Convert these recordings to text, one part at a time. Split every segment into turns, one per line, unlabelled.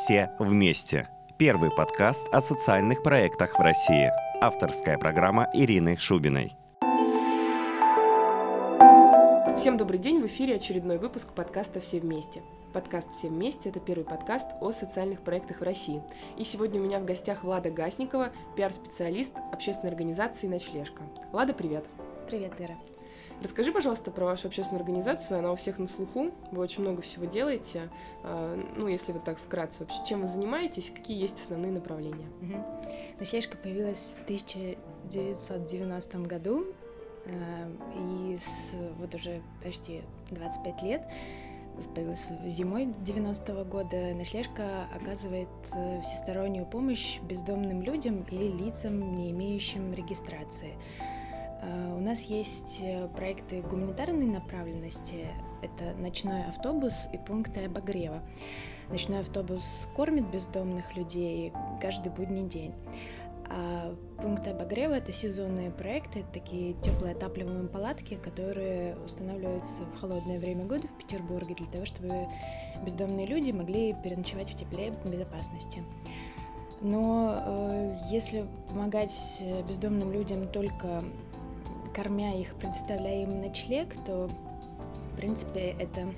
«Все вместе». Первый подкаст о социальных проектах в России. Авторская программа Ирины Шубиной.
Всем добрый день, в эфире очередной выпуск подкаста «Все вместе». Подкаст «Все вместе» — это первый подкаст о социальных проектах в России. И сегодня у меня в гостях Влада Гасникова, пиар-специалист общественной организации «Ночлежка». Влада, привет!
Привет, Ира!
Расскажи, пожалуйста, про вашу общественную организацию. Она у всех на слуху. Вы очень много всего делаете. А, ну, если вот так вкратце вообще, чем вы занимаетесь, какие есть основные направления?
Угу. Ночлежка появилась в 1990 году. А, и с, вот уже почти 25 лет появилась зимой 90-го года. Ночлежка оказывает э, всестороннюю помощь бездомным людям или лицам, не имеющим регистрации. Э, у нас есть э, проекты гуманитарной направленности. Это ночной автобус и пункты обогрева. Ночной автобус кормит бездомных людей каждый будний день. А пункты обогрева — это сезонные проекты, такие теплые отапливаемые палатки, которые устанавливаются в холодное время года в Петербурге для того, чтобы бездомные люди могли переночевать в тепле в безопасности. Но э, если помогать бездомным людям только кормя их, предоставляя им ночлег, то, в принципе, это,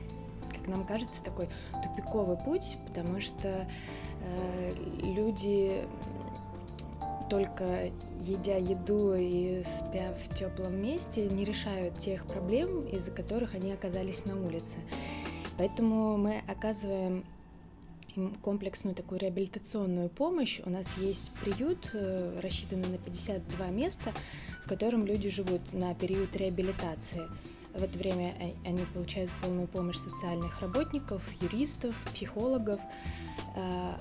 как нам кажется, такой тупиковый путь, потому что э, люди только едя еду и спя в теплом месте, не решают тех проблем, из-за которых они оказались на улице. Поэтому мы оказываем им комплексную такую реабилитационную помощь. У нас есть приют, э, рассчитанный на 52 места, в котором люди живут на период реабилитации. В это время они получают полную помощь социальных работников, юристов, психологов, э,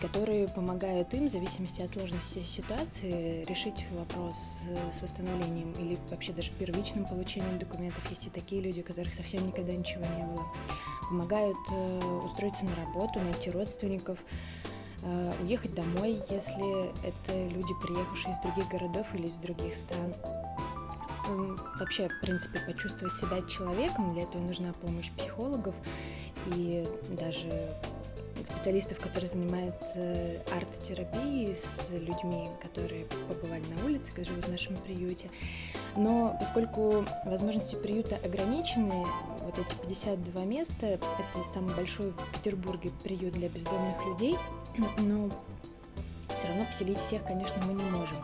которые помогают им, в зависимости от сложности ситуации, решить вопрос э, с восстановлением или вообще даже первичным получением документов. Есть и такие люди, у которых совсем никогда ничего не было. Помогают э, устроиться на работу, найти родственников, уехать домой, если это люди, приехавшие из других городов или из других стран. Вообще, в принципе, почувствовать себя человеком, для этого нужна помощь психологов и даже специалистов, которые занимаются арт-терапией с людьми, которые побывали на улице, которые живут в нашем приюте. Но поскольку возможности приюта ограничены, вот эти 52 места, это самый большой в Петербурге приют для бездомных людей, но все равно поселить всех, конечно, мы не можем.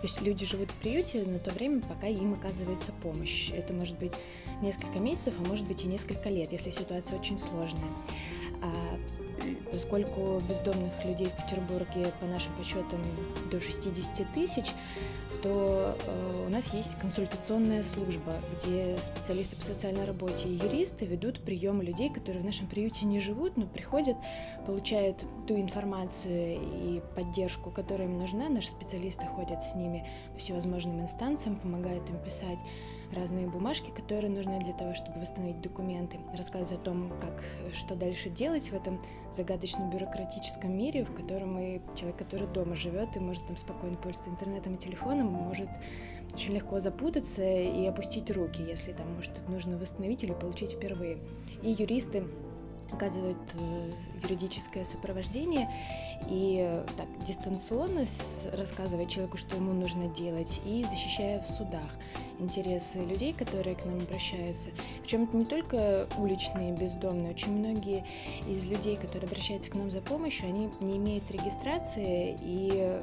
То есть люди живут в приюте на то время, пока им оказывается помощь. Это может быть несколько месяцев, а может быть и несколько лет, если ситуация очень сложная. А поскольку бездомных людей в Петербурге по нашим подсчетам до 60 тысяч, то э, у нас есть консультационная служба, где специалисты по социальной работе и юристы ведут приемы людей, которые в нашем приюте не живут, но приходят, получают ту информацию и поддержку, которая им нужна. Наши специалисты ходят с ними по всевозможным инстанциям, помогают им писать разные бумажки, которые нужны для того, чтобы восстановить документы, рассказывают о том, как, что дальше делать в этом загадочном бюрократическом мире, в котором и человек, который дома живет и может там спокойно пользоваться интернетом и телефоном, может очень легко запутаться и опустить руки, если там, может, нужно восстановить или получить впервые. И юристы оказывают э, юридическое сопровождение и э, так дистанционно рассказывая человеку, что ему нужно делать, и защищая в судах интересы людей, которые к нам обращаются. Причем это не только уличные бездомные, очень многие из людей, которые обращаются к нам за помощью, они не имеют регистрации и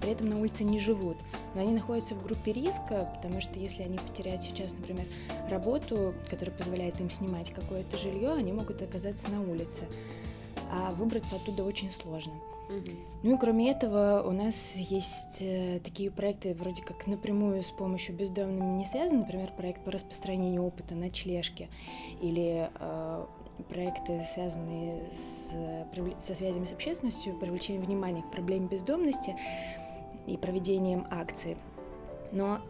при этом на улице не живут, но они находятся в группе риска, потому что если они потеряют сейчас, например, работу, которая позволяет им снимать какое-то жилье, они могут оказаться на улице, а выбраться оттуда очень сложно. Ну и кроме этого у нас есть э, такие проекты вроде как напрямую с помощью бездомными не связаны, например, проект по распространению опыта ночлежки или э, проекты, связанные с, со связями с общественностью, привлечением внимания к проблеме бездомности и проведением акций. Но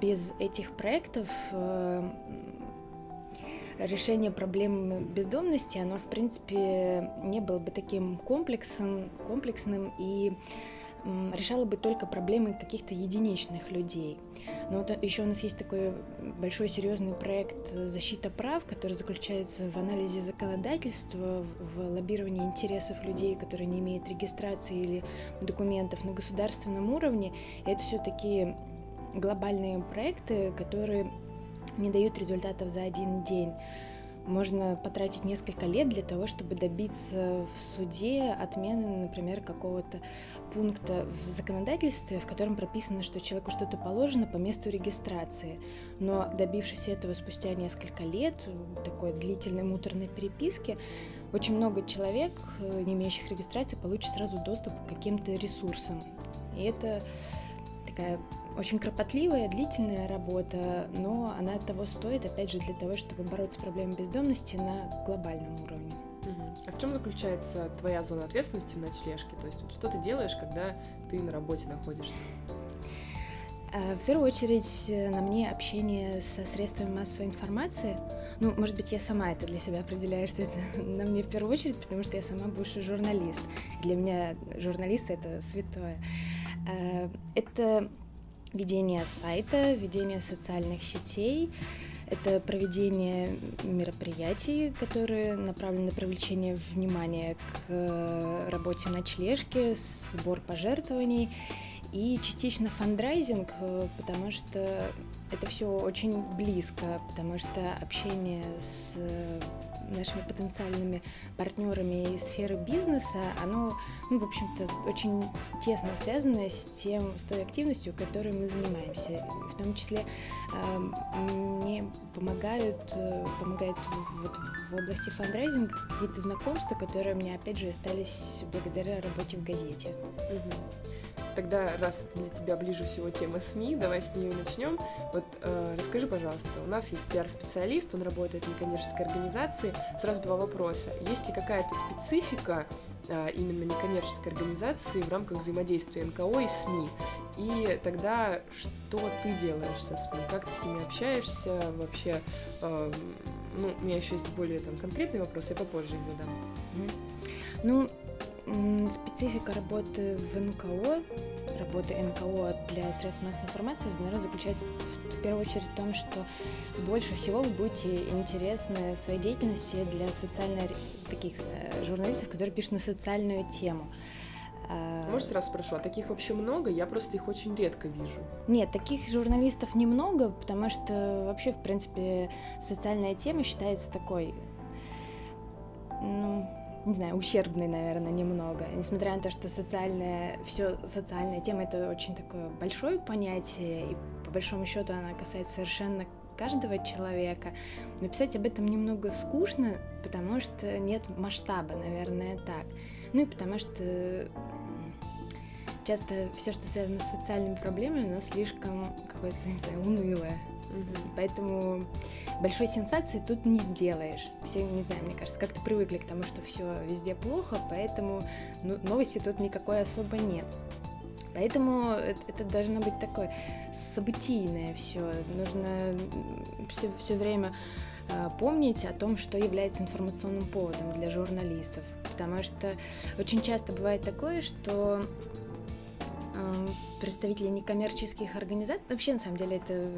без этих проектов э, решение проблемы бездомности, оно, в принципе, не было бы таким комплексом, комплексным и решала бы только проблемы каких-то единичных людей. Но вот еще у нас есть такой большой серьезный проект «Защита прав», который заключается в анализе законодательства, в лоббировании интересов людей, которые не имеют регистрации или документов на государственном уровне. И это все такие глобальные проекты, которые не дают результатов за один день. Можно потратить несколько лет для того, чтобы добиться в суде отмены, например, какого-то пункта в законодательстве, в котором прописано, что человеку что-то положено по месту регистрации. Но добившись этого спустя несколько лет, такой длительной муторной переписки, очень много человек, э, не имеющих регистрации, получат сразу доступ к каким-то ресурсам. И это такая очень кропотливая, длительная работа, но она того стоит, опять же, для того, чтобы бороться с проблемой бездомности на глобальном уровне.
А в чем заключается твоя зона ответственности в ночлежке? То есть что ты делаешь, когда ты на работе находишься?
А, в первую очередь э, на мне общение со средствами массовой информации. Ну, может быть, я сама это для себя определяю, что это на мне в первую очередь, потому что я сама бывший журналист. Для меня журналист — это святое. А, это ведение сайта, ведение социальных сетей, это проведение мероприятий, которые направлены на привлечение внимания к э, работе ночлежки, сбор пожертвований и частично фандрайзинг, э, потому что это все очень близко, потому что общение с нашими потенциальными партнерами из сферы бизнеса, оно, ну, в общем-то, очень тесно связано с тем, с той активностью, которой мы занимаемся. В том числе э, мне помогают, э, помогает вот в области фандрайзинга какие-то знакомства, которые меня, опять же, остались благодаря работе в газете.
Угу тогда, раз для тебя ближе всего тема СМИ, давай с нее начнем. Вот э, расскажи, пожалуйста, у нас есть пиар-специалист, он работает в некоммерческой организации. Сразу два вопроса. Есть ли какая-то специфика э, именно некоммерческой организации в рамках взаимодействия НКО и СМИ? И тогда что ты делаешь со СМИ? Как ты с ними общаешься вообще? Э, ну, у меня еще есть более там конкретный вопрос, я попозже их задам.
Ну, Специфика работы в НКО, работы НКО для средств массовой информации, наверное, заключается в, в первую очередь в том, что больше всего вы будете интересны своей деятельности для социально таких э, журналистов, которые пишут на социальную тему.
А, Может, сразу спрошу, а таких вообще много? Я просто их очень редко вижу.
Нет, таких журналистов немного, потому что вообще, в принципе, социальная тема считается такой, ну, не знаю, ущербный, наверное, немного. Несмотря на то, что социальная, все социальная тема это очень такое большое понятие, и по большому счету она касается совершенно каждого человека. Но писать об этом немного скучно, потому что нет масштаба, наверное, так. Ну и потому что часто все, что связано с социальными проблемами, нас слишком какое-то, не знаю, унылое. Угу. Поэтому большой сенсации тут не сделаешь. Все, не знаю, мне кажется, как-то привыкли к тому, что все везде плохо, поэтому ну, новости тут никакой особо нет. Поэтому это, должно быть такое событийное все. Нужно все, все время э, помнить о том, что является информационным поводом для журналистов. Потому что очень часто бывает такое, что представители некоммерческих организаций, вообще на самом деле это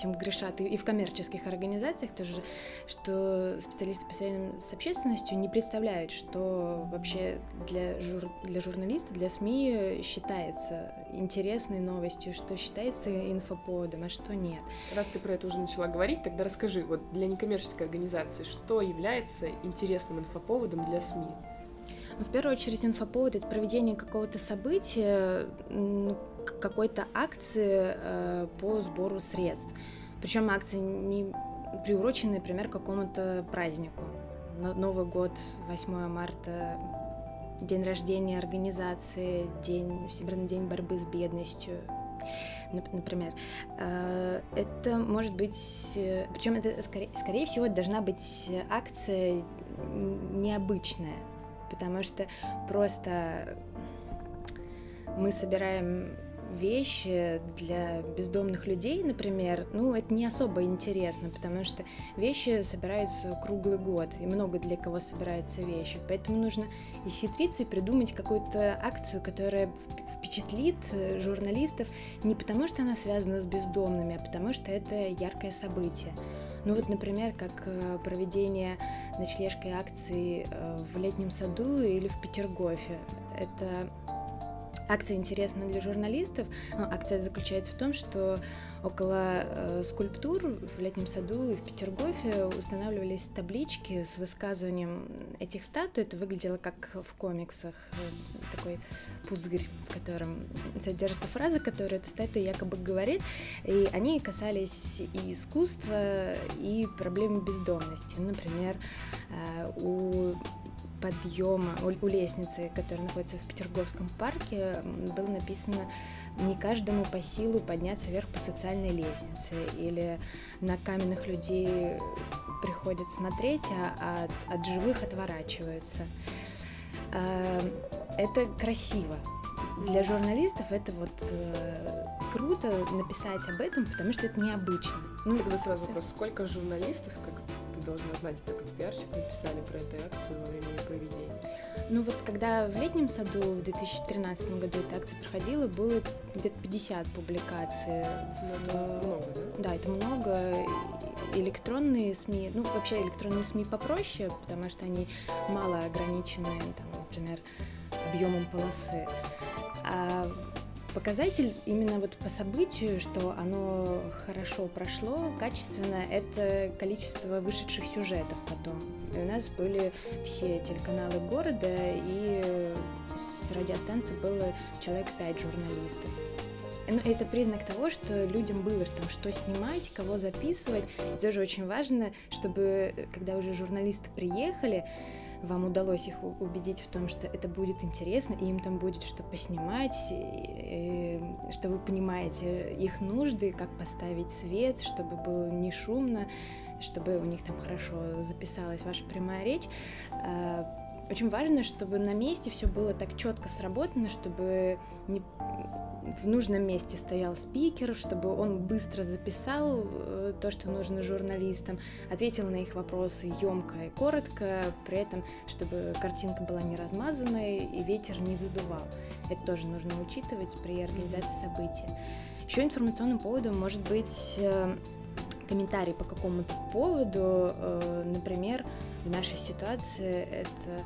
тем грешат и, и в коммерческих организациях тоже, что специалисты по связям с общественностью не представляют, что вообще для, жур, для журналиста, для СМИ считается интересной новостью, что считается инфоповодом, а что нет.
Раз ты про это уже начала говорить, тогда расскажи, вот для некоммерческой организации, что является интересным инфоповодом для СМИ?
В первую очередь инфоповод — это проведение какого-то события, какой-то акции э, по сбору средств. Причем акции не приурочены, например, к какому-то празднику. Новый год, 8 марта, день рождения организации, день, Всемирный день борьбы с бедностью, например. Э, это может быть, э, причем это скорее, скорее всего должна быть акция необычная, потому что просто мы собираем вещи для бездомных людей, например, ну, это не особо интересно, потому что вещи собираются круглый год, и много для кого собираются вещи. Поэтому нужно исхитриться и придумать какую-то акцию, которая впечатлит э, журналистов не потому, что она связана с бездомными, а потому что это яркое событие. Ну вот, например, как э, проведение ночлежкой акции э, в летнем саду или в Петергофе. Это Акция интересна для журналистов. Акция заключается в том, что около э, скульптур в летнем саду и в Петергофе устанавливались таблички с высказыванием этих статуй. Это выглядело как в комиксах, э, такой пузырь, в котором содержится фраза, которую эта статуя якобы говорит. И они касались и искусства, и проблемы бездомности. Например, э, у подъема, у, у лестницы, которая находится в Петерговском парке, было написано не каждому по силу подняться вверх по социальной лестнице, или на каменных людей приходят смотреть, а от, от живых отворачиваются. А, это красиво. Для журналистов это вот э, круто написать об этом, потому что это необычно.
Ну, тогда сразу вопрос, сколько журналистов, как должна знать, это как пиарщик, написали про эту акцию во время ее проведения?
Ну вот когда в летнем саду в 2013 году эта акция проходила, было где-то 50 публикаций.
Ну, это в... много, да?
Да, это много. Электронные СМИ, ну вообще электронные СМИ попроще, потому что они мало ограничены, там, например, объемом полосы. А Показатель именно вот по событию, что оно хорошо прошло, качественно, это количество вышедших сюжетов потом. И у нас были все телеканалы города, и с радиостанции было человек пять журналистов. Но ну, это признак того, что людям было там, что снимать, кого записывать. И тоже очень важно, чтобы, когда уже журналисты приехали, вам удалось их убедить в том, что это будет интересно, и им там будет что поснимать, и, и, что вы понимаете их нужды, как поставить свет, чтобы было не шумно, чтобы у них там хорошо записалась ваша прямая речь. Очень важно, чтобы на месте все было так четко сработано, чтобы не в нужном месте стоял спикер, чтобы он быстро записал э, то, что нужно журналистам, ответил на их вопросы емко и коротко, при этом, чтобы картинка была не размазанной и ветер не задувал. Это тоже нужно учитывать при организации события. Еще информационным поводом может быть э, комментарий по какому-то поводу, э, например, в нашей ситуации это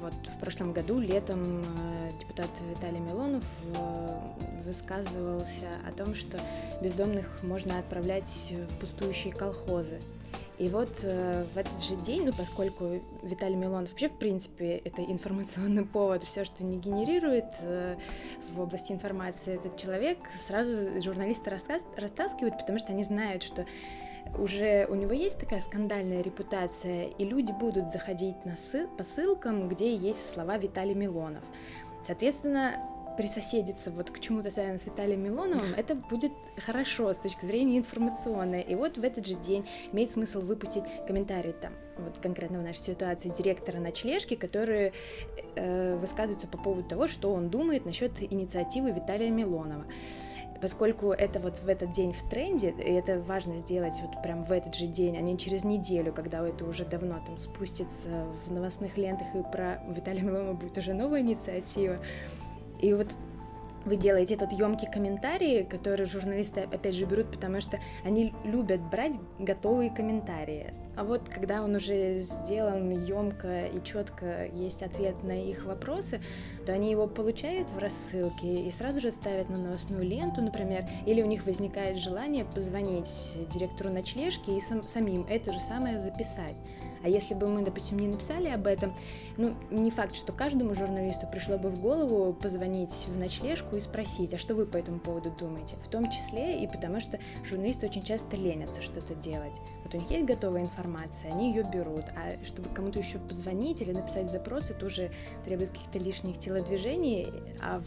вот в прошлом году летом э, депутат Виталий Милонов э, высказывался о том, что бездомных можно отправлять в пустующие колхозы. И вот э, в этот же день, ну, поскольку Виталий Милонов вообще, в принципе, это информационный повод, все, что не генерирует э, в области информации этот человек, сразу журналисты растаскивают, потому что они знают, что уже у него есть такая скандальная репутация, и люди будут заходить на ссыл, по ссылкам, где есть слова Виталий Милонов. Соответственно, присоседиться вот к чему-то связанному с Виталием Милоновым, это будет хорошо с точки зрения информационной. И вот в этот же день имеет смысл выпустить комментарий там, вот конкретно в нашей ситуации, директора ночлежки, которые э, высказываются по поводу того, что он думает насчет инициативы Виталия Милонова поскольку это вот в этот день в тренде, и это важно сделать вот прям в этот же день, а не через неделю, когда это уже давно там спустится в новостных лентах, и про Виталия Милонова будет уже новая инициатива. И вот вы делаете этот емкий комментарий, который журналисты опять же берут, потому что они любят брать готовые комментарии. А вот когда он уже сделан емко и четко есть ответ на их вопросы, то они его получают в рассылке и сразу же ставят на новостную ленту, например, или у них возникает желание позвонить директору ночлежки и сам, самим это же самое записать. А если бы мы, допустим, не написали об этом, ну, не факт, что каждому журналисту пришло бы в голову позвонить в ночлежку и спросить, а что вы по этому поводу думаете? В том числе и потому, что журналисты очень часто ленятся что-то делать. Вот у них есть готовая информация, они ее берут, а чтобы кому-то еще позвонить или написать запрос, это уже требует каких-то лишних телодвижений, а в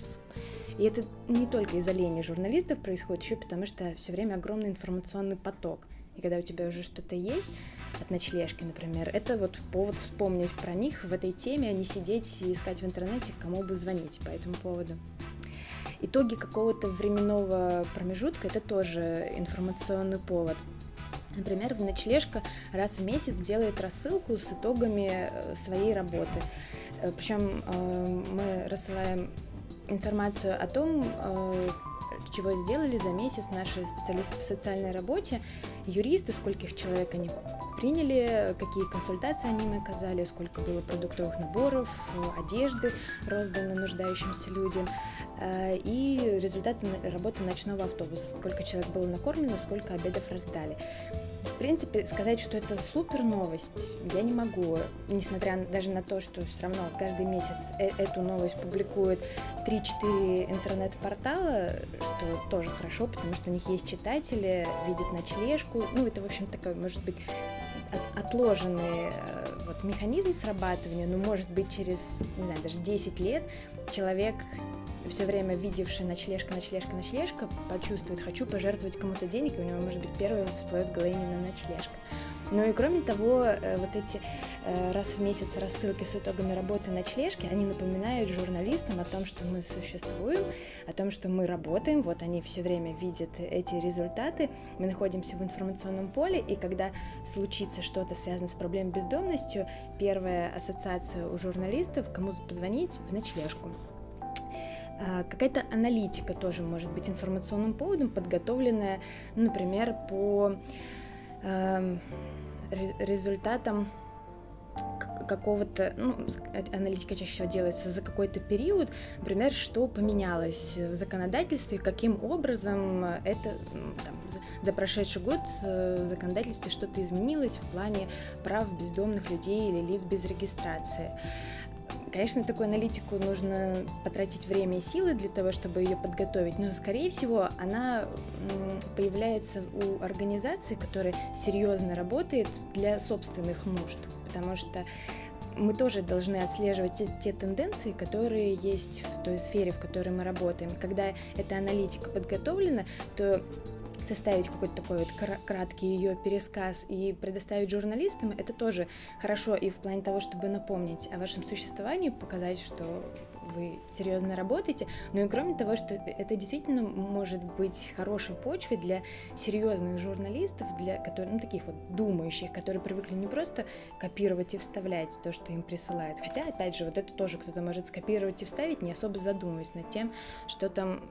и это не только из-за лени журналистов происходит, еще потому что все время огромный информационный поток. И когда у тебя уже что-то есть, от ночлежки, например. Это вот повод вспомнить про них в этой теме, а не сидеть и искать в интернете, кому бы звонить по этому поводу. итоги какого-то временного промежутка это тоже информационный повод. Например, в ночлежка раз в месяц делает рассылку с итогами э, своей работы. Э, Причем э, мы рассылаем информацию о том, чего сделали за месяц наши специалисты по социальной работе, юристы, скольких человек они приняли, какие консультации они им оказали, сколько было продуктовых наборов, одежды роздано нуждающимся людям, и результаты работы ночного автобуса, сколько человек было накормлено, сколько обедов раздали. В принципе, сказать, что это супер новость, я не могу, несмотря даже на то, что все равно каждый месяц э эту новость публикуют 3-4 интернет-портала, что тоже хорошо, потому что у них есть читатели, видят ночлежку, ну, это, в общем, такой, может быть, отложенный э, вот, механизм срабатывания, но, может быть, через, не знаю, даже 10 лет человек все время видевший ночлежка, ночлежка, ночлежка, почувствует, хочу пожертвовать кому-то денег, и у него, может быть, первый всплывет в голове именно ночлежка. Ну и кроме того, э, вот эти э, раз в месяц рассылки с итогами работы ночлежки, они напоминают журналистам о том, что мы существуем, о том, что мы работаем, вот они все время видят эти результаты, мы находимся в информационном поле, и когда случится что-то связанное с проблемой бездомностью, первая ассоциация у журналистов, кому позвонить, в ночлежку. А, какая-то аналитика тоже может быть информационным поводом, подготовленная, например, по э, результатам какого-то, ну, аналитика чаще всего делается за какой-то период, например, что поменялось в законодательстве, каким образом это там, за прошедший год э, в законодательстве что-то изменилось в плане прав бездомных людей или лиц без регистрации. Конечно, на такую аналитику нужно потратить время и силы для того, чтобы ее подготовить, но, скорее всего, она появляется у организации, которая серьезно работает для собственных нужд, потому что мы тоже должны отслеживать те, те тенденции, которые есть в той сфере, в которой мы работаем. Когда эта аналитика подготовлена, то составить какой-то такой вот краткий ее пересказ и предоставить журналистам, это тоже хорошо и в плане того, чтобы напомнить о вашем существовании, показать, что вы серьезно работаете, но и кроме того, что это действительно может быть хорошей почвой для серьезных журналистов, для которых, ну, таких вот думающих, которые привыкли не просто копировать и вставлять то, что им присылают, хотя, опять же, вот это тоже кто-то может скопировать и вставить, не особо задумываясь над тем, что там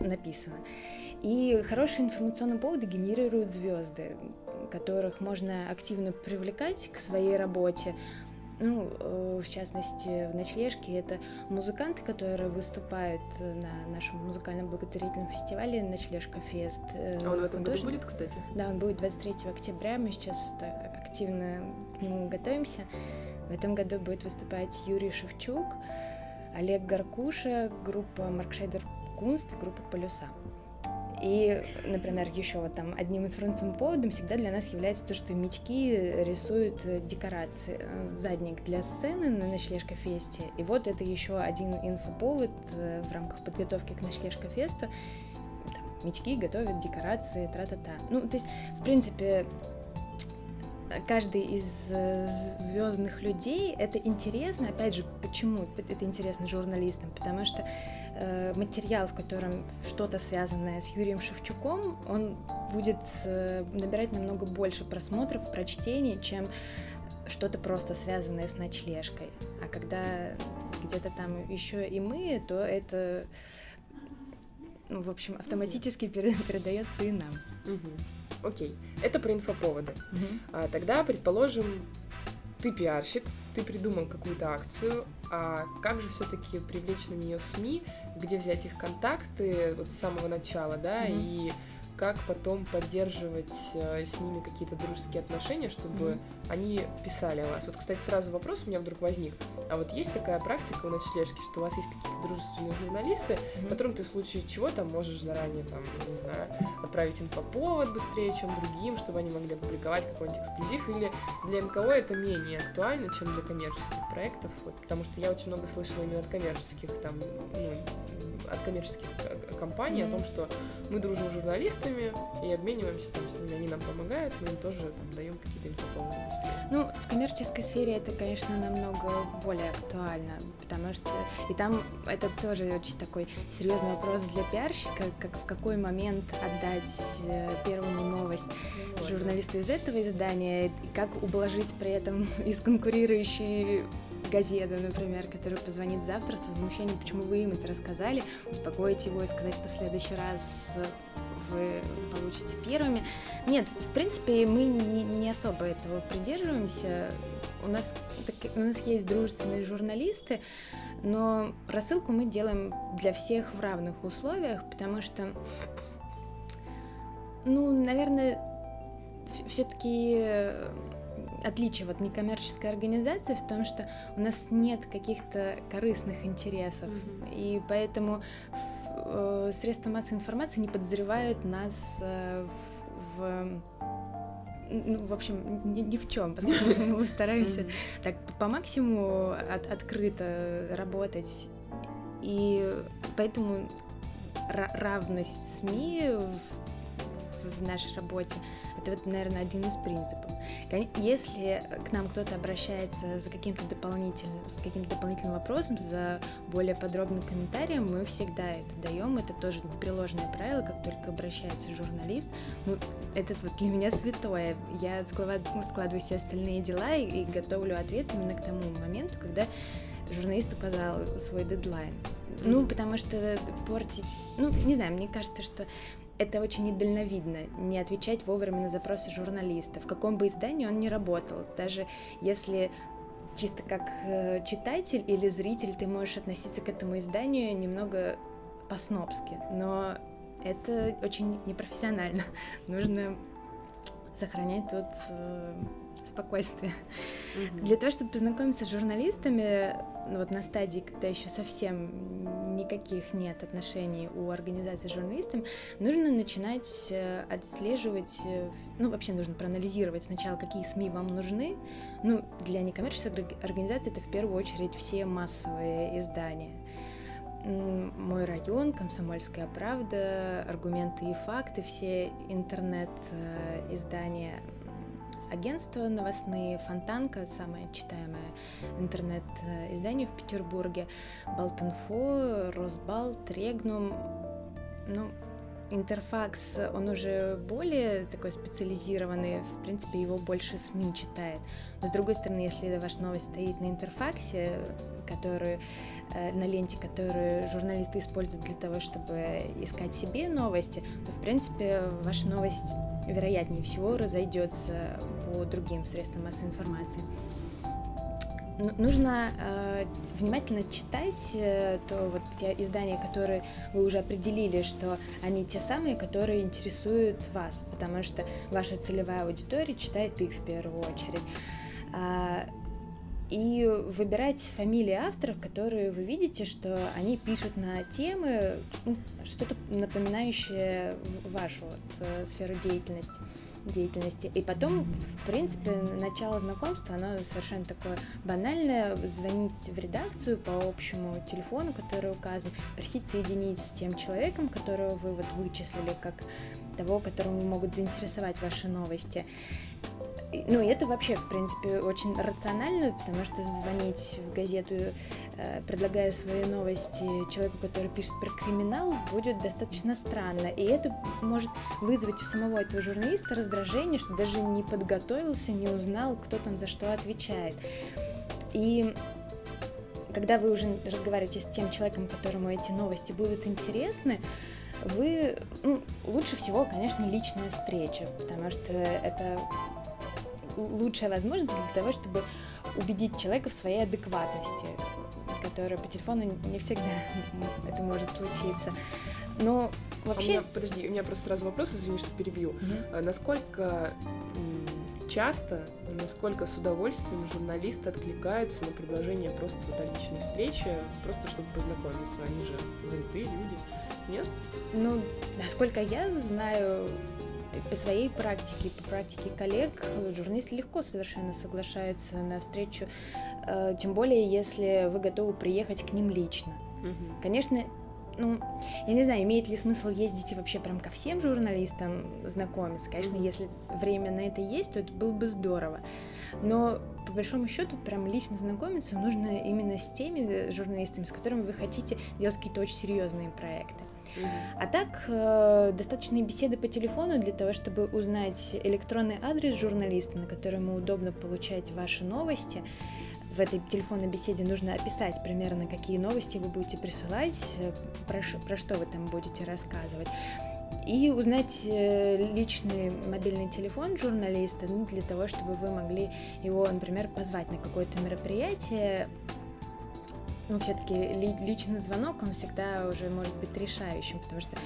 написано. И хорошие информационные поводы генерируют звезды, которых можно активно привлекать к своей работе. Ну, э, в частности, в ночлежке это музыканты, которые выступают на нашем музыкальном благотворительном фестивале «Ночлежка Фест».
Э, а он в этом году будет, кстати?
Да, он будет 23 октября, мы сейчас активно к нему готовимся. В этом году будет выступать Юрий Шевчук, Олег Гаркуша, группа Маркшейдер Кунст и группа Полюса. И, например, еще вот там одним информационным поводом всегда для нас является то, что мечки рисуют декорации, э, задник для сцены на ночлежка фесте. И вот это еще один инфоповод э, в рамках подготовки к ночлежка фесту. Мечки готовят декорации, тра-та-та. Ну, то есть, в принципе, каждый из э, звездных людей это интересно. Опять же, почему это интересно журналистам? Потому что э, материал, в котором что-то связанное с Юрием Шевчуком, он будет э, набирать намного больше просмотров, прочтений, чем что-то просто связанное с ночлежкой. А когда где-то там еще и мы, то это, ну, в общем, автоматически передается и нам.
Угу. Окей, это про инфоповоды. Угу. А, тогда, предположим, ты пиарщик, ты придумал какую-то акцию, а как же все-таки привлечь на нее СМИ, где взять их контакты вот с самого начала, да, mm и как потом поддерживать э, с ними какие-то дружеские отношения, чтобы mm-hmm. они писали о вас. Вот, кстати, сразу вопрос у меня вдруг возник. А вот есть такая практика у ночлежки, что у вас есть какие-то дружественные журналисты, mm-hmm. которым ты в случае чего там можешь заранее там, не знаю, отправить инфоповод быстрее, чем другим, чтобы они могли опубликовать какой-нибудь эксклюзив, или для НКО это менее актуально, чем для коммерческих проектов, вот, потому что я очень много слышала именно от коммерческих там, ну, от коммерческих компаний mm-hmm. о том, что мы дружим с журналистами, журналистами и обмениваемся там с ними, они нам помогают, мы им тоже там, даем какие-то инфоповоды.
Ну, в коммерческой сфере это, конечно, намного более актуально, потому что и там это тоже очень такой серьезный вопрос для пиарщика, как в какой момент отдать э, первому новость ну, журналисту из этого издания, и как ублажить при этом из конкурирующей газеты, например, который позвонит завтра с возмущением, почему вы им это рассказали, успокоить его и сказать, что в следующий раз вы получите первыми. Нет, в принципе, мы не, не особо этого придерживаемся. У нас, так, у нас есть дружественные журналисты, но рассылку мы делаем для всех в равных условиях, потому что, ну, наверное, все-таки отличие вот некоммерческой организации в том, что у нас нет каких-то корыстных интересов, mm-hmm. и поэтому э, средства массовой информации не подозревают нас э, в, в ну, в общем, ни, ни в чем, поскольку мы стараемся mm-hmm. так по максимуму от, открыто работать. И поэтому равность СМИ в, в нашей работе это, вот, наверное, один из принципов. Если к нам кто-то обращается за каким-то дополнительным, с каким-то дополнительным вопросом, за более подробным комментарием, мы всегда это даем. Это тоже непреложное правило, как только обращается журналист. Ну, это вот для меня святое. Я складываю все остальные дела и, и готовлю ответ именно к тому моменту, когда журналист указал свой дедлайн. Ну, потому что портить... Ну, не знаю, мне кажется, что это очень недальновидно, не отвечать вовремя на запросы журналиста, в каком бы издании он ни работал. Даже если чисто как э, читатель или зритель ты можешь относиться к этому изданию немного по-снобски, но это очень непрофессионально. Нужно сохранять тут э, спокойствие. Mm-hmm. Для того, чтобы познакомиться с журналистами, вот на стадии, когда еще совсем никаких нет отношений у организации с журналистами, нужно начинать э, отслеживать, э, ну, вообще нужно проанализировать сначала, какие СМИ вам нужны. Ну, для некоммерческой организации это в первую очередь все массовые издания мой район, Комсомольская правда, аргументы и факты, все интернет-издания э, агентства новостные, Фонтанка, самое читаемое интернет-издание в Петербурге, Балтинфо, Росбал, Регнум, ну, Интерфакс, он уже более такой специализированный, в принципе, его больше СМИ читает. Но с другой стороны, если ваша новость стоит на интерфаксе, которую, э, на ленте, которую журналисты используют для того, чтобы искать себе новости, то, в принципе, ваша новость вероятнее всего разойдется по другим средствам массовой информации. Нужно э, внимательно читать э, то вот те издания, которые вы уже определили, что они те самые, которые интересуют вас, потому что ваша целевая аудитория читает их в первую очередь. И выбирать фамилии авторов, которые вы видите, что они пишут на темы, ну, что-то напоминающее вашу вот, э, сферу деятельности деятельности. И потом, в принципе, начало знакомства, оно совершенно такое банальное. Звонить в редакцию по общему телефону, который указан, просить соединить с тем человеком, которого вы вот вычислили, как того, которому могут заинтересовать ваши новости. Ну, и это вообще, в принципе, очень рационально, потому что звонить в газету, э, предлагая свои новости человеку, который пишет про криминал, будет достаточно странно. И это может вызвать у самого этого журналиста раздражение, что даже не подготовился, не узнал, кто там за что отвечает. И когда вы уже разговариваете с тем человеком, которому эти новости будут интересны, вы ну, лучше всего, конечно, личная встреча, потому что это лучшая возможность для того, чтобы убедить человека в своей адекватности, которая по телефону не всегда это может случиться. Но вообще...
А у меня, подожди, у меня просто сразу вопрос, извини, что перебью. Угу. Насколько часто, насколько с удовольствием журналисты откликаются на предложение просто вот о личной встрече, просто чтобы познакомиться. Они же занятые люди, нет?
Ну, насколько я знаю, по своей практике, по практике коллег, журналисты легко совершенно соглашаются на встречу, э, тем более, если вы готовы приехать к ним лично. Угу. Конечно, ну, я не знаю, имеет ли смысл ездить вообще прям ко всем журналистам знакомиться. Конечно, если время на это есть, то это было бы здорово. Но по большому счету прям лично знакомиться нужно именно с теми журналистами, с которыми вы хотите делать какие-то очень серьезные проекты. А так, э, достаточно беседы по телефону для того, чтобы узнать электронный адрес журналиста, на которому удобно получать ваши новости. В этой телефонной беседе нужно описать примерно, какие новости вы будете присылать, э, про, про что вы там будете рассказывать и узнать э, личный мобильный телефон журналиста ну, для того, чтобы вы могли его, например, позвать на какое-то мероприятие. Ну, все-таки личный звонок, он всегда уже может быть решающим, потому что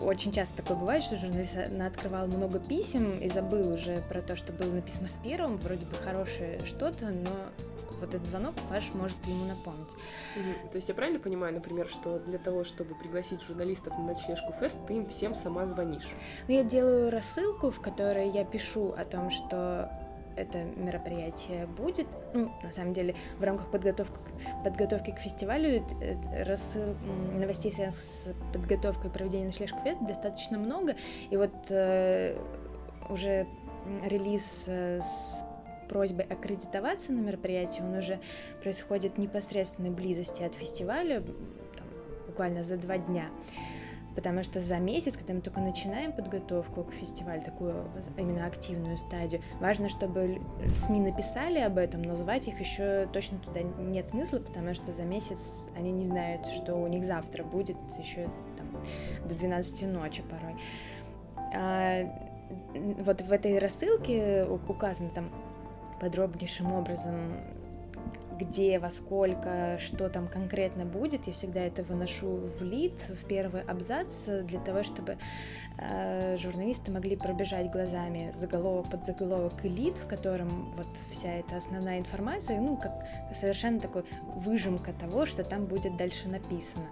очень часто такое бывает, что журналист открывал много писем и забыл уже про то, что было написано в первом, вроде бы хорошее что-то, но вот этот звонок ваш может ему напомнить.
Угу. То есть я правильно понимаю, например, что для того, чтобы пригласить журналистов на ночлежку фест, ты им всем сама звонишь?
Ну, я делаю рассылку, в которой я пишу о том, что это мероприятие будет. Ну, на самом деле, в рамках подготовки, подготовки к фестивалю рассыл новостей, с подготовкой проведения ночлежки фест, достаточно много. И вот э, уже релиз э, с просьбой аккредитоваться на мероприятии, он уже происходит в непосредственной близости от фестиваля, там, буквально за два дня. Потому что за месяц, когда мы только начинаем подготовку к фестивалю, такую именно активную стадию, важно, чтобы СМИ написали об этом, но звать их еще точно туда нет смысла, потому что за месяц они не знают, что у них завтра будет еще там, до 12 ночи порой. А, вот в этой рассылке указано там подробнейшим образом, где, во сколько, что там конкретно будет. Я всегда это выношу в лид, в первый абзац, для того, чтобы э, журналисты могли пробежать глазами заголовок под заголовок и лид, в котором вот вся эта основная информация, ну, как совершенно такой выжимка того, что там будет дальше написано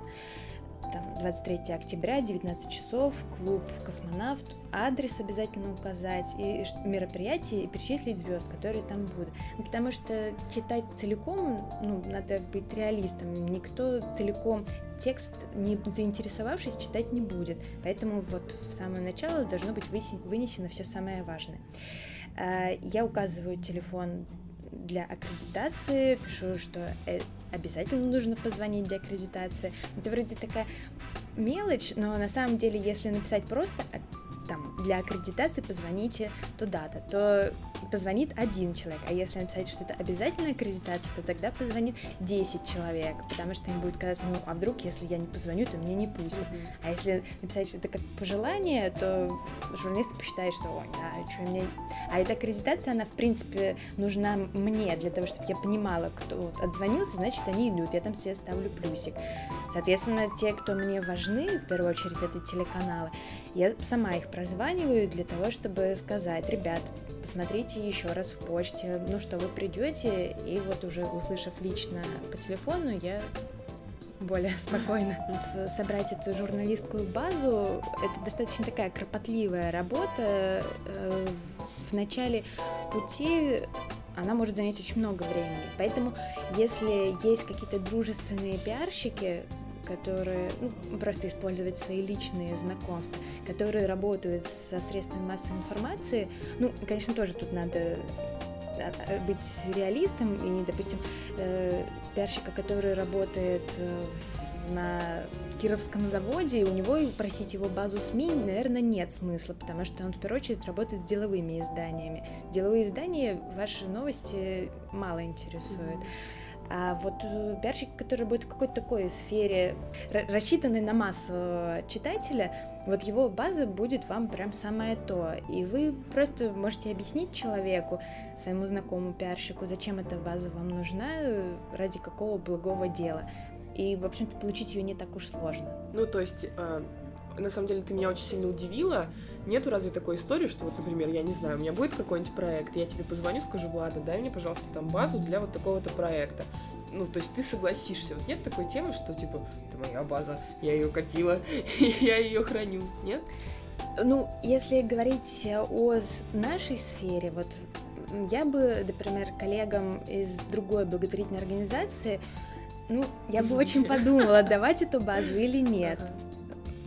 там 23 октября, 19 часов, клуб «Космонавт», адрес обязательно указать, и мероприятие, и перечислить звезд, которые там будут. Ну, потому что читать целиком, ну, надо быть реалистом, никто целиком текст, не заинтересовавшись, читать не будет. Поэтому вот в самое начало должно быть вынесено все самое важное. А, я указываю телефон для аккредитации, пишу, что э, обязательно нужно позвонить для аккредитации. Это вроде такая мелочь, но на самом деле, если написать просто там, для аккредитации позвоните туда-то, то позвонит один человек, а если написать, что это обязательная аккредитация, то тогда позвонит 10 человек, потому что им будет казаться, ну, а вдруг, если я не позвоню, то мне не пустят. Mm-hmm. А если написать, что это как пожелание, то журналист посчитает, что, ой, да, что мне... А эта аккредитация, она, в принципе, нужна мне, для того, чтобы я понимала, кто вот отзвонился, значит, они идут, я там себе ставлю плюсик. Соответственно, те, кто мне важны, в первую очередь, это телеканалы, я сама их прозваниваю для того, чтобы сказать, ребят, посмотрите еще раз в почте, ну что, вы придете, и вот уже услышав лично по телефону, я более спокойно. Собрать эту журналистскую базу — это достаточно такая кропотливая работа. Э, в начале пути она может занять очень много времени. Поэтому, если есть какие-то дружественные пиарщики, которые ну, просто использовать свои личные знакомства, которые работают со средствами массовой информации, ну, конечно, тоже тут надо а, а, быть реалистом и, допустим, э, пиарщика, который работает э, на Кировском заводе, у него просить его базу СМИ, наверное, нет смысла, потому что он в первую очередь работает с деловыми изданиями. Деловые издания ваши новости мало интересуют. Mm-hmm. А вот э, пиарщик, который будет в какой-то такой сфере, рассчитанный на массу читателя, вот его база будет вам прям самое то. И вы просто можете объяснить человеку, своему знакомому пиарщику, зачем эта база вам нужна, ради какого благого дела. И, в общем-то, получить ее не так уж сложно.
Ну, то есть, э, на самом деле, ты меня очень сильно удивила. Нету разве такой истории, что вот, например, я не знаю, у меня будет какой-нибудь проект, я тебе позвоню, скажу, Влада, дай мне, пожалуйста, там базу для вот такого-то проекта. Ну, то есть ты согласишься. Вот нет такой темы, что типа, это моя база, я ее копила, я ее храню, нет?
Ну, если говорить о нашей сфере, вот я бы, например, коллегам из другой благотворительной организации Ну, я бы очень подумала, давать эту базу или нет.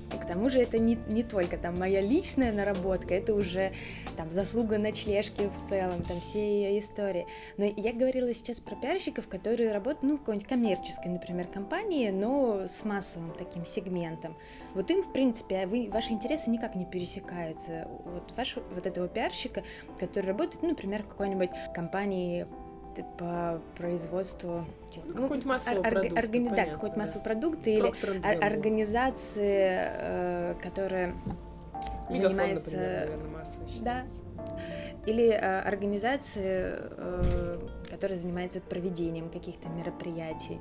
К тому же это не, не только там моя личная наработка, это уже там заслуга ночлежки в целом, там все ее истории. Но я говорила сейчас про пиарщиков, которые работают, ну, в какой-нибудь коммерческой, например, компании, но с массовым таким сегментом. Вот им, в принципе, вы, ваши интересы никак не пересекаются. Вот ваш, вот этого пиарщика, который работает, ну, например, в какой-нибудь компании по производству
ну, какой-нибудь массовый ор- продукт, органи-
да, какой-то массовый продукт или ор- организации, э, которая Мегафон, занимается, например, наверное, да, или э, организации, э, которая занимается проведением каких-то мероприятий.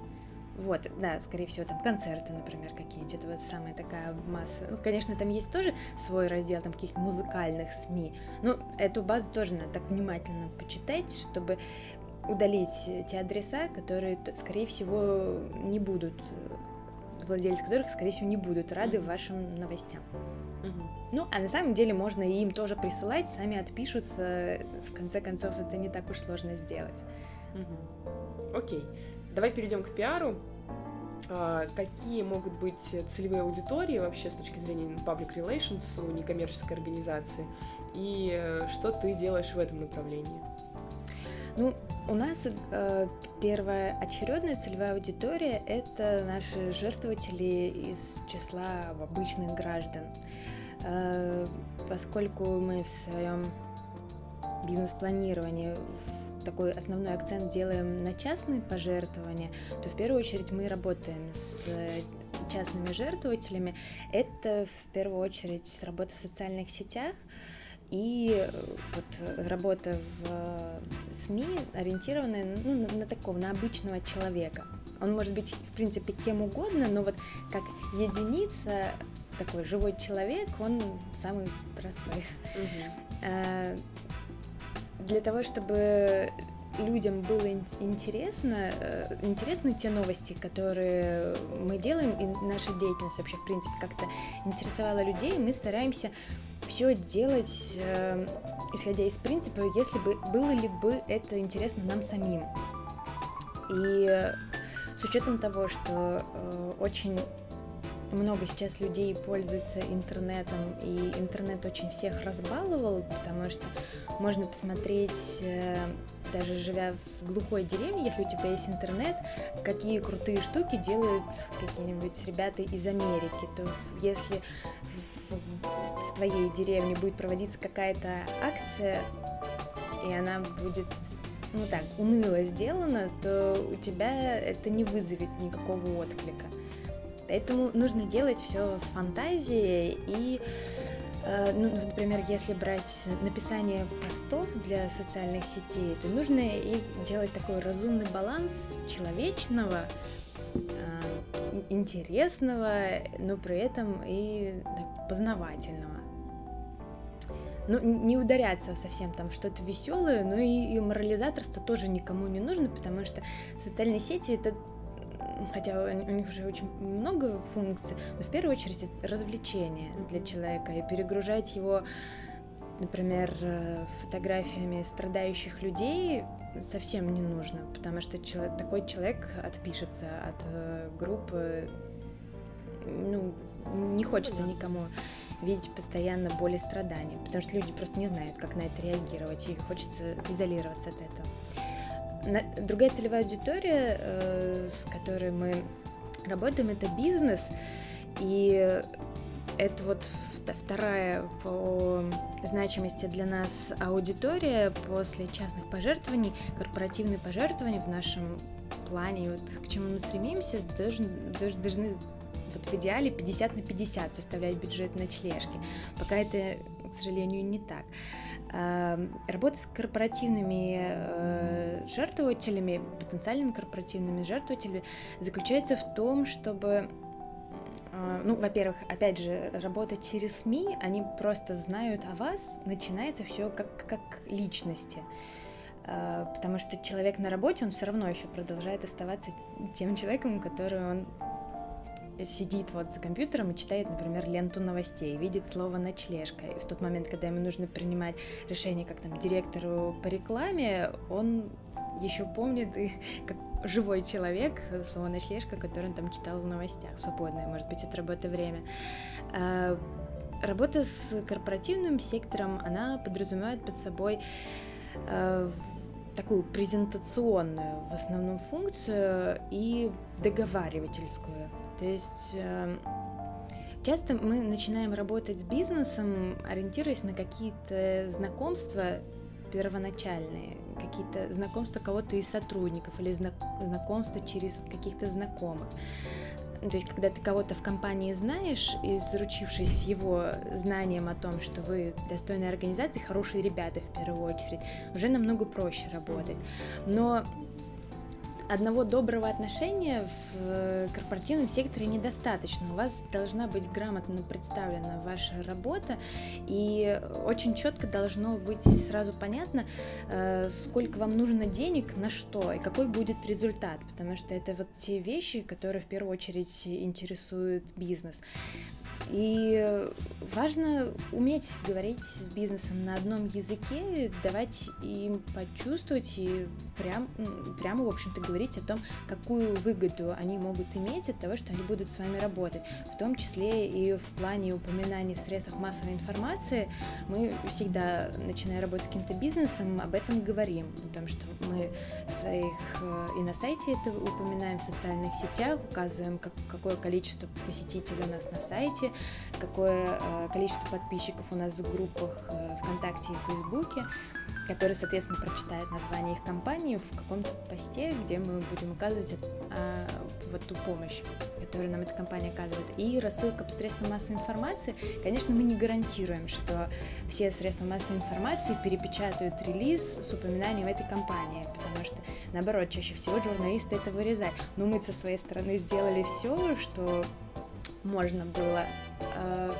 Вот, да, скорее всего, там концерты, например, какие-нибудь. Это вот самая такая масса. Ну, конечно, там есть тоже свой раздел там каких-то музыкальных СМИ. Но эту базу тоже надо так внимательно почитать, чтобы удалить те адреса, которые, скорее всего, не будут, владельцы которых, скорее всего, не будут рады вашим новостям. Ну, а на самом деле можно и им тоже присылать, сами отпишутся. В конце концов, это не так уж сложно сделать.
Mm-hmm. Окей. Давай перейдем к пиару. А, какие могут быть целевые аудитории вообще с точки зрения public relations у некоммерческой организации? И э, что ты делаешь в этом направлении?
Ну, у нас э, первая очередная целевая аудитория – это наши жертвователи из числа обычных граждан. Э, поскольку мы в своем бизнес-планировании такой основной акцент делаем на частные пожертвования, то в первую очередь мы работаем с частными жертвователями. Это в первую очередь работа в социальных сетях, и э, вот работа в э, СМИ ориентированная ну, на, на такого, на обычного человека. Он может быть, в принципе, кем угодно, но вот как единица, такой живой человек, он самый простой. Угу. Для того, чтобы людям было интересно, интересны те новости, которые мы делаем, и наша деятельность вообще, в принципе, как-то интересовала людей, мы стараемся все делать, э, исходя из принципа, если бы было ли бы это интересно нам самим. И с учетом того, что э, очень много сейчас людей пользуются интернетом, и интернет очень всех разбаловал, потому что можно посмотреть, э, даже живя в глухой деревне, если у тебя есть интернет, какие крутые штуки делают какие-нибудь ребята из Америки. То если в, в твоей деревне будет проводиться какая-то акция, и она будет ну так, уныло сделана, то у тебя это не вызовет никакого отклика. Поэтому нужно делать все с фантазией и ну, например, если брать написание постов для социальных сетей, то нужно и делать такой разумный баланс человечного, э, интересного, но при этом и познавательного. Ну, не ударяться совсем там что-то веселое, но и, и морализаторство тоже никому не нужно, потому что социальные сети это хотя у них уже очень много функций, но в первую очередь это развлечение для человека, и перегружать его, например, э, фотографиями страдающих людей совсем не нужно, потому что человек, такой человек отпишется от э, группы, ну, не хочется никому видеть постоянно боль и страдания, потому что люди просто не знают, как на это реагировать, и хочется изолироваться от этого. Другая целевая аудитория, э, с которой мы работаем, это бизнес. И это вот вторая по значимости для нас аудитория после частных пожертвований, корпоративные пожертвования в нашем плане, вот к чему мы стремимся, должны, должны вот в идеале 50 на 50 составлять бюджет ночлежки. Пока это, к сожалению, не так. Эм, работа с корпоративными э, жертвователями, потенциальными корпоративными жертвователями заключается в том, чтобы э, ну, во-первых, опять же, работать через СМИ, они просто знают о вас, начинается все как, как личности. Э, потому что человек на работе, он все равно еще продолжает оставаться тем человеком, который он сидит вот за компьютером и читает, например, ленту новостей, видит слово «ночлежка», и в тот момент, когда ему нужно принимать решение как там директору по рекламе, он еще помнит как живой человек слово ночлежка, который он там читал в новостях, свободное, может быть, от работы время. А, работа с корпоративным сектором, она подразумевает под собой а, такую презентационную в основном функцию и договаривательскую. То есть э, часто мы начинаем работать с бизнесом, ориентируясь на какие-то знакомства первоначальные, какие-то знакомства кого-то из сотрудников или знакомства через каких-то знакомых. Ну, то есть, когда ты кого-то в компании знаешь, и заручившись его знанием о том, что вы достойная организация, хорошие ребята в первую очередь, уже намного проще работать. Но одного доброго отношения в э, корпоративном секторе недостаточно. У вас должна быть грамотно представлена ваша работа, и очень четко должно быть сразу понятно, э, сколько вам нужно денег, на что и какой будет результат, потому что это вот те вещи, которые в первую очередь интересуют бизнес. И важно уметь говорить с бизнесом на одном языке, давать им почувствовать и прям, прямо, в общем-то, говорить о том, какую выгоду они могут иметь от того, что они будут с вами работать. В том числе и в плане упоминаний в средствах массовой информации. Мы всегда, начиная работать с каким-то бизнесом, об этом говорим, о том, что мы своих э, и на сайте это упоминаем, в социальных сетях, указываем, как, какое количество посетителей у нас на сайте, какое э, количество подписчиков у нас в группах э, ВКонтакте и Фейсбуке, которые, соответственно, прочитают название их компании в каком-то посте, где мы будем указывать а, вот ту помощь, которую нам эта компания оказывает. И рассылка по средствам массовой информации, конечно, мы не гарантируем, что все средства массовой информации перепечатают релиз с упоминанием этой компании, потому что, наоборот, чаще всего журналисты это вырезают. Но мы со своей стороны сделали все, что можно было. А,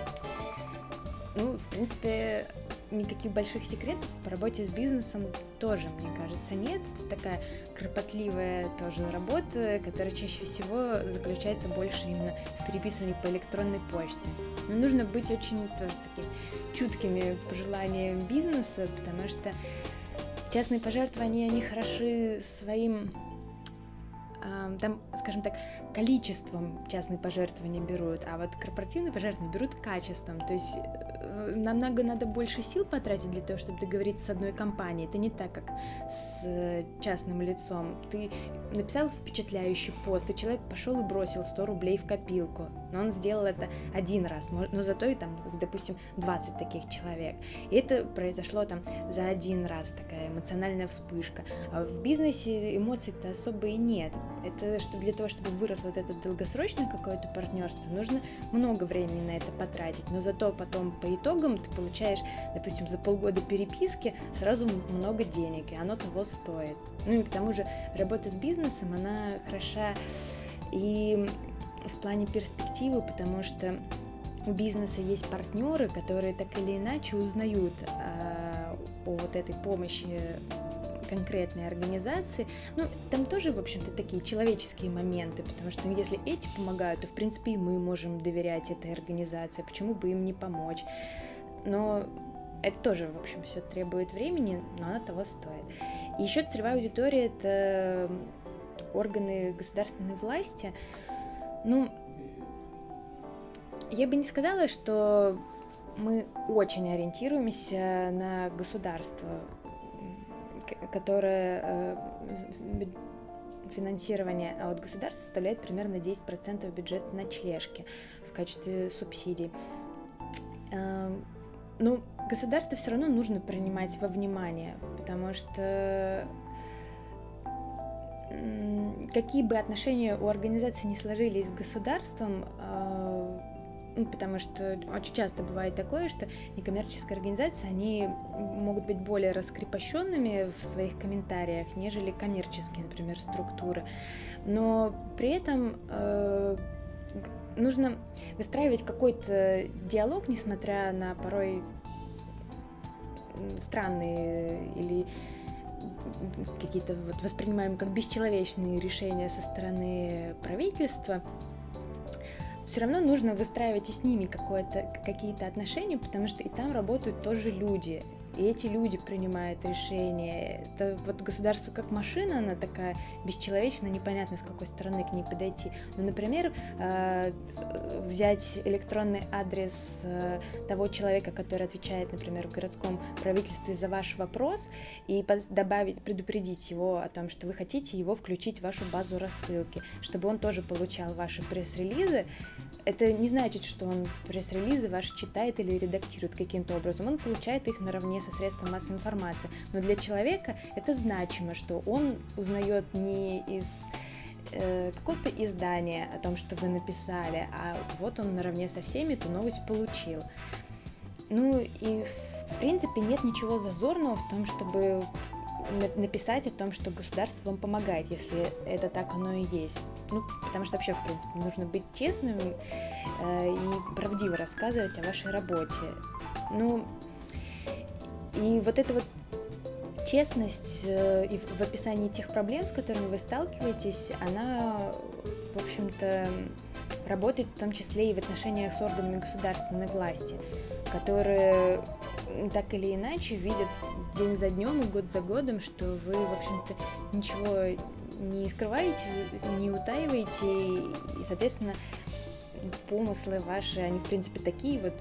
ну, в принципе, никаких больших секретов по работе с бизнесом тоже, мне кажется, нет. Это такая кропотливая тоже работа, которая чаще всего заключается больше именно в переписывании по электронной почте. Но нужно быть очень тоже такими чуткими пожеланиями бизнеса, потому что частные пожертвования, они хороши своим там, скажем так, количеством частные пожертвования берут, а вот корпоративные пожертвования берут качеством. То есть э, намного надо больше сил потратить для того, чтобы договориться с одной компанией. Это не так, как с частным лицом. Ты написал впечатляющий пост, и человек пошел и бросил 100 рублей в копилку. Но он сделал это один раз, но зато и там, допустим, 20 таких человек. И это произошло там за один раз, такая эмоциональная вспышка. А в бизнесе эмоций-то особо и нет. Это что для того, чтобы вырос вот это долгосрочное какое-то партнерство, нужно много времени на это потратить. Но зато потом по итогам ты получаешь, допустим, за полгода переписки сразу много денег, и оно того стоит. Ну и к тому же работа с бизнесом, она хороша и в плане перспективы, потому что у бизнеса есть партнеры, которые так или иначе узнают о, о вот этой помощи конкретной организации. Ну, там тоже, в общем-то, такие человеческие моменты, потому что ну, если эти помогают, то, в принципе, и мы можем доверять этой организации, почему бы им не помочь. Но это тоже, в общем, все требует времени, но оно того стоит. И еще целевая аудитория — это органы государственной власти. Ну, я бы не сказала, что мы очень ориентируемся на государство которое э, финансирование от государства составляет примерно 10% бюджета ночлежки в качестве субсидий. Эм, ну, государство все равно нужно принимать во внимание, потому что какие бы отношения у организации не сложились с государством, э, потому что очень часто бывает такое, что некоммерческие организации, они могут быть более раскрепощенными в своих комментариях, нежели коммерческие, например, структуры. Но при этом э, нужно выстраивать какой-то диалог, несмотря на порой странные или какие-то вот воспринимаемые как бесчеловечные решения со стороны правительства – все равно нужно выстраивать и с ними какие-то отношения, потому что и там работают тоже люди. И эти люди принимают решения. Это вот государство как машина, она такая бесчеловечная, непонятно с какой стороны к ней подойти. Ну, например, э, взять электронный адрес э, того человека, который отвечает, например, в городском правительстве за ваш вопрос, и добавить, предупредить его о том, что вы хотите его включить в вашу базу рассылки, чтобы он тоже получал ваши пресс-релизы, это не значит, что он пресс-релизы ваши читает или редактирует каким-то образом. Он получает их наравне со средством массовой информации. Но для человека это значимо, что он узнает не из э, какого-то издания о том, что вы написали, а вот он наравне со всеми эту новость получил. Ну и в принципе нет ничего зазорного в том, чтобы написать о том, что государство вам помогает, если это так оно и есть. Ну, потому что вообще, в принципе, нужно быть честным э, и правдиво рассказывать о вашей работе. Ну, и вот эта вот честность э, и в описании тех проблем, с которыми вы сталкиваетесь, она, в общем-то, работает в том числе и в отношениях с органами государственной власти, которые так или иначе видят день за днем и год за годом, что вы, в общем-то, ничего не скрываете, не утаиваете, и, соответственно, помыслы ваши, они, в принципе, такие вот,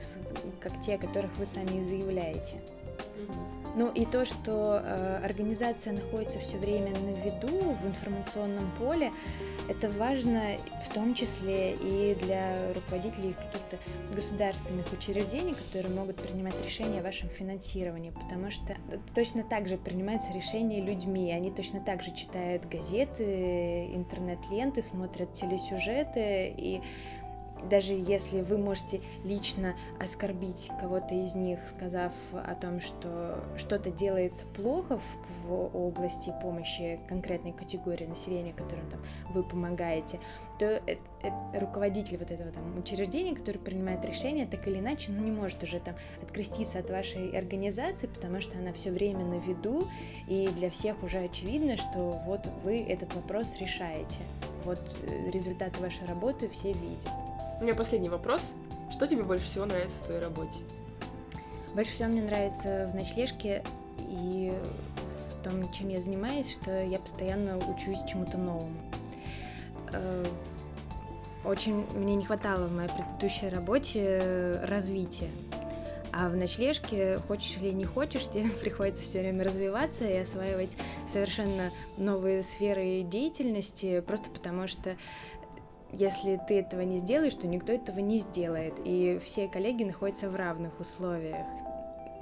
как те, о которых вы сами заявляете. Ну и то, что э, организация находится все время на виду в информационном поле, это важно в том числе и для руководителей каких-то государственных учреждений, которые могут принимать решения о вашем финансировании, потому что точно так же принимается решение людьми, они точно так же читают газеты, интернет-ленты, смотрят телесюжеты и даже если вы можете лично оскорбить кого-то из них, сказав о том, что что-то делается плохо в, в области помощи конкретной категории населения, которым там вы помогаете, то это, это руководитель вот этого там учреждения, который принимает решение, так или иначе, ну, не может уже там откреститься от вашей организации, потому что она все время на виду, и для всех уже очевидно, что вот вы этот вопрос решаете. Вот э, результаты вашей работы все видят.
У меня последний вопрос. Что тебе больше всего нравится в твоей работе?
Больше всего мне нравится в ночлежке и в том, чем я занимаюсь, что я постоянно учусь чему-то новому. Э, очень мне не хватало в моей предыдущей работе развития. А в ночлежке, хочешь или не хочешь, тебе приходится все время развиваться и осваивать совершенно новые сферы деятельности, просто потому что если ты этого не сделаешь, то никто этого не сделает. И все коллеги находятся в равных условиях.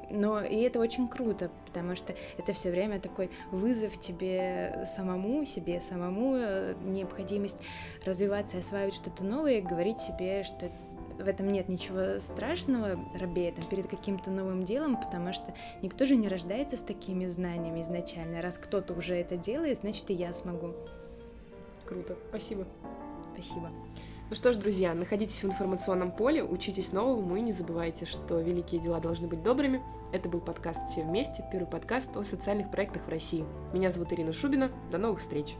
Но и это очень круто, потому что это все время такой вызов тебе самому, себе самому, э, необходимость развиваться, осваивать что-то новое, говорить себе, что в этом нет ничего страшного, робея там, перед каким-то новым делом, потому что никто же не рождается с такими знаниями изначально. Раз кто-то уже это делает, значит и я смогу.
Круто, спасибо.
Спасибо.
Ну что ж, друзья, находитесь в информационном поле, учитесь новому и не забывайте, что великие дела должны быть добрыми. Это был подкаст «Все вместе», первый подкаст о социальных проектах в России. Меня зовут Ирина Шубина. До новых встреч!